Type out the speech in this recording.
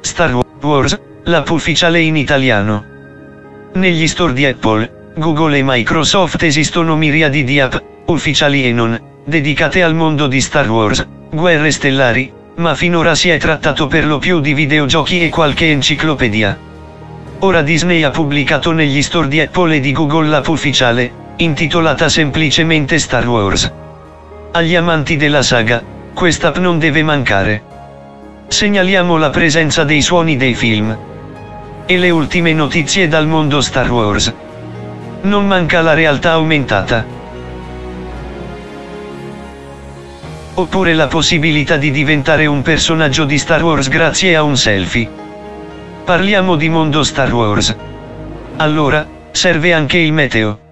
Star Wars, l'app ufficiale in italiano. Negli store di Apple, Google e Microsoft esistono miriadi di app, ufficiali e non, dedicate al mondo di Star Wars, guerre stellari, ma finora si è trattato per lo più di videogiochi e qualche enciclopedia. Ora Disney ha pubblicato negli store di Apple e di Google l'app ufficiale, intitolata semplicemente Star Wars. Agli amanti della saga, quest'app non deve mancare. Segnaliamo la presenza dei suoni dei film. E le ultime notizie dal mondo Star Wars. Non manca la realtà aumentata. Oppure la possibilità di diventare un personaggio di Star Wars grazie a un selfie. Parliamo di mondo Star Wars. Allora, serve anche il meteo.